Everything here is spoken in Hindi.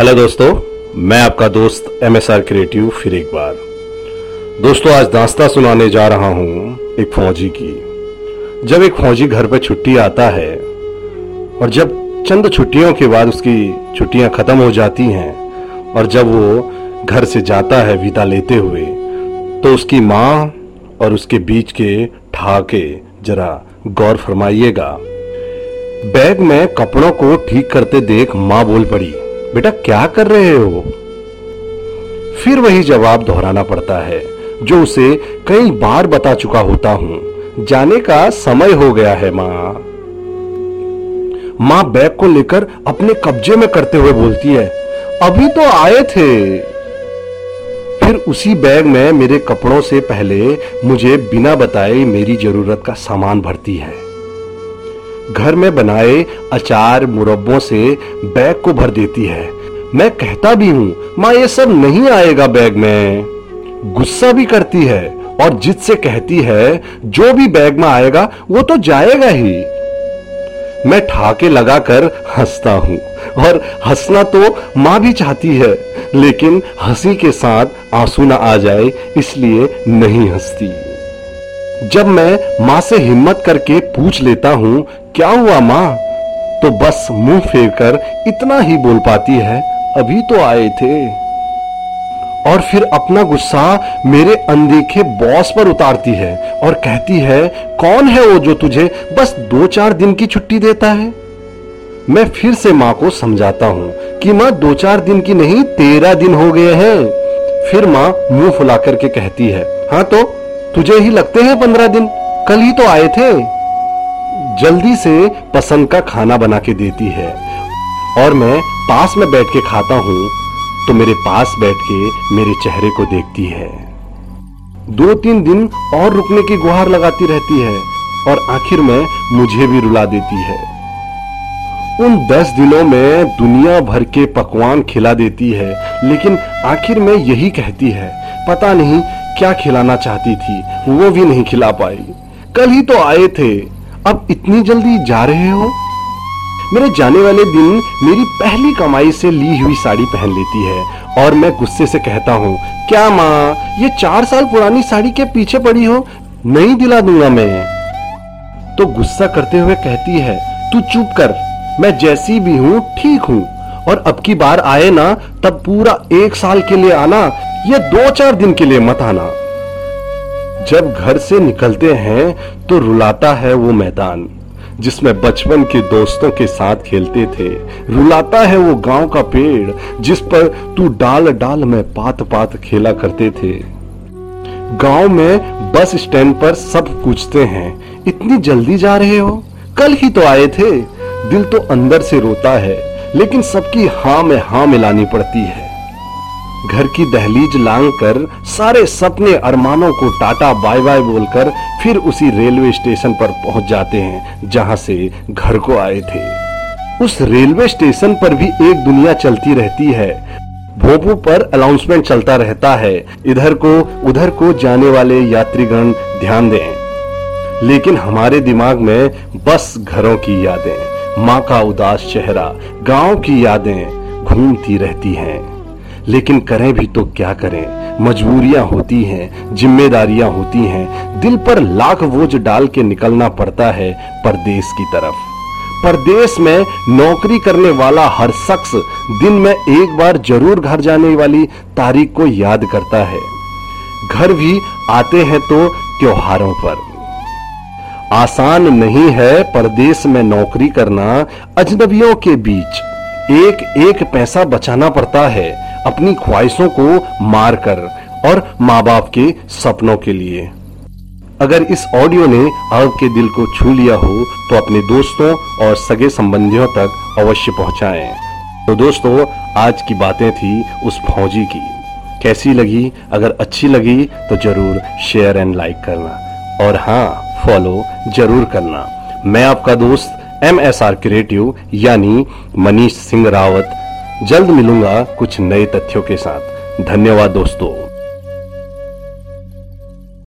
हेलो दोस्तों, मैं आपका दोस्त एम एस आर क्रिएटिव फिर एक बार। दोस्तों, आज दास्ता सुनाने जा रहा हूँ एक फौजी की। जब एक फौजी घर पर छुट्टी आता है और जब चंद छुट्टियों के बाद उसकी छुट्टियाँ खत्म हो जाती हैं और जब वो घर से जाता है विदा लेते हुए तो उसकी माँ और उसके बीच के ठाके जरा गौर फरमाइएगा। बैग में कपड़ों को ठीक करते देख माँ बोल पड़ी बेटा, क्या कर रहे हो? फिर वही जवाब दोहराना पड़ता है, जो उसे कई बार बता चुका होता हूँ। जाने का समय हो गया है, माँ। माँ बैग को लेकर अपने कब्जे में करते हुए बोलती है, अभी तो आए थे। फिर उसी बैग में मेरे कपड़ों से पहले मुझे बिना बताए मेरी ज़रूरत का सामान भरती है। घर में बनाए अचार मुरब्बों से बैग को भर देती है। मैं कहता भी हूँ, माँ, ये सब नहीं आएगा बैग में। गुस्सा भी करती है और जिद से कहती है, जो भी बैग में आएगा, वो तो जाएगा ही। मैं ठाके लगाकर हंसता हूँ और हंसना तो माँ भी चाहती है, लेकिन हँसी के साथ आँसू ना आ जाए, इसलिए नहीं हंसती। जब मैं माँ से हिम्मत करके पूछ लेता हूँ, क्या हुआ माँ? तो बस मुँह फेर कर इतना ही बोल पाती है, अभी तो आए थे। और फिर अपना गुस्सा मेरे अनदेखे बॉस पर उतारती है और कहती है, कौन है वो जो तुझे बस दो चार दिन की छुट्टी देता है? मैं फिर से माँ को समझाता हूँ कि माँ दो चार दिन की नहीं, तेरह दिन हो गए हैं। फिर माँ मुँह फुला करके कहती है हाँ तो? तुझे ही लगते हैं पंद्रह दिन? कल ही तो आए थे। जल्दी से पसंद का खाना बना के देती है। और मैं पास में बैठ के खाता हूँ तो मेरे पास बैठ के मेरे चेहरे को देखती है। दो तीन दिन और रुकने की गुहार लगाती रहती है, और आखिर में मुझे भी रुला देती है। उन दस दिनों में दुनिया भर के पकवान खिला देती है, लेकिन आखिर में यही कहती है, पता नहीं क्या खिलाना चाहती थी, वो भी नहीं खिला पाई। कल ही तो आए थे। अब इतनी जल्दी जा रहे हो? मेरे जाने वाले दिन मेरी पहली कमाई से ली हुई साड़ी पहन लेती है और मैं गुस्से से कहता हूँ, क्या माँ, ये चार साल पुरानी साड़ी के पीछे पड़ी हो? नहीं दिला दूँगा मैं। तो गुस्सा करते हुए कहती है, तू चुप कर, मैं जैसी भी हूँ, ठीक हूँ। और अब की बार आए ना, तब पूरा एक साल के लिए आना ये दो चार दिन के लिए मत आना। जब घर से निकलते हैं तो रुलाता है वो मैदान, जिसमें बचपन के दोस्तों के साथ खेलते थे। रुलाता है वो गाँव का पेड़, जिस पर तू डाल डाल में पात पात खेला करते थे। गाँव में बस स्टैंड पर सब पूछते हैं। इतनी जल्दी जा रहे हो? कल ही तो आए थे। दिल तो अंदर से रोता है, लेकिन सबकी हाँ में हाँ मिलानी पड़ती है। घर की दहलीज लांग कर सारे सपने अरमानों को टाटा बाय बाय बोलकर फिर उसी रेलवे स्टेशन पर पहुँच जाते हैं, जहाँ से घर को आए थे। उस रेलवे स्टेशन पर भी एक दुनिया चलती रहती है। भोपू पर अनाउंसमेंट चलता रहता है। इधर को, उधर को जाने वाले यात्रीगण ध्यान दें। लेकिन हमारे दिमाग में बस घरों की यादें, माँ का उदास चेहरा, गाँव की यादें घूमती रहती हैं। लेकिन करें भी तो क्या करें? मजबूरियाँ होती हैं, जिम्मेदारियाँ होती हैं। दिल पर लाख बोझ डाल के निकलना पड़ता है परदेश की तरफ़। परदेश में नौकरी करने वाला हर शख्स दिन में एक बार ज़रूर घर जाने वाली तारीख को याद करता है। घर भी आते हैं तो त्योहारों पर। आसान नहीं है परदेश में नौकरी करना, अजनबियों के बीच एक एक पैसा बचाना पड़ता है। अपनी ख्वाहिशों को मार कर और माँ बाप के सपनों के लिए। अगर इस ऑडियो ने आपके दिल को छू लिया हो तो अपने दोस्तों और सगे संबंधियों तक अवश्य पहुंचाएँ। तो दोस्तों, आज की बातें थी उस फौजी की। कैसी लगी? अगर अच्छी लगी तो ज़रूर शेयर एंड लाइक करना। और हाँ फॉलो ज़रूर करना। मैं आपका दोस्त एम एस आर क्रिएटिव यानी मनीष सिंह रावत जल्द मिलूँगा कुछ नए तथ्यों के साथ। धन्यवाद दोस्तों।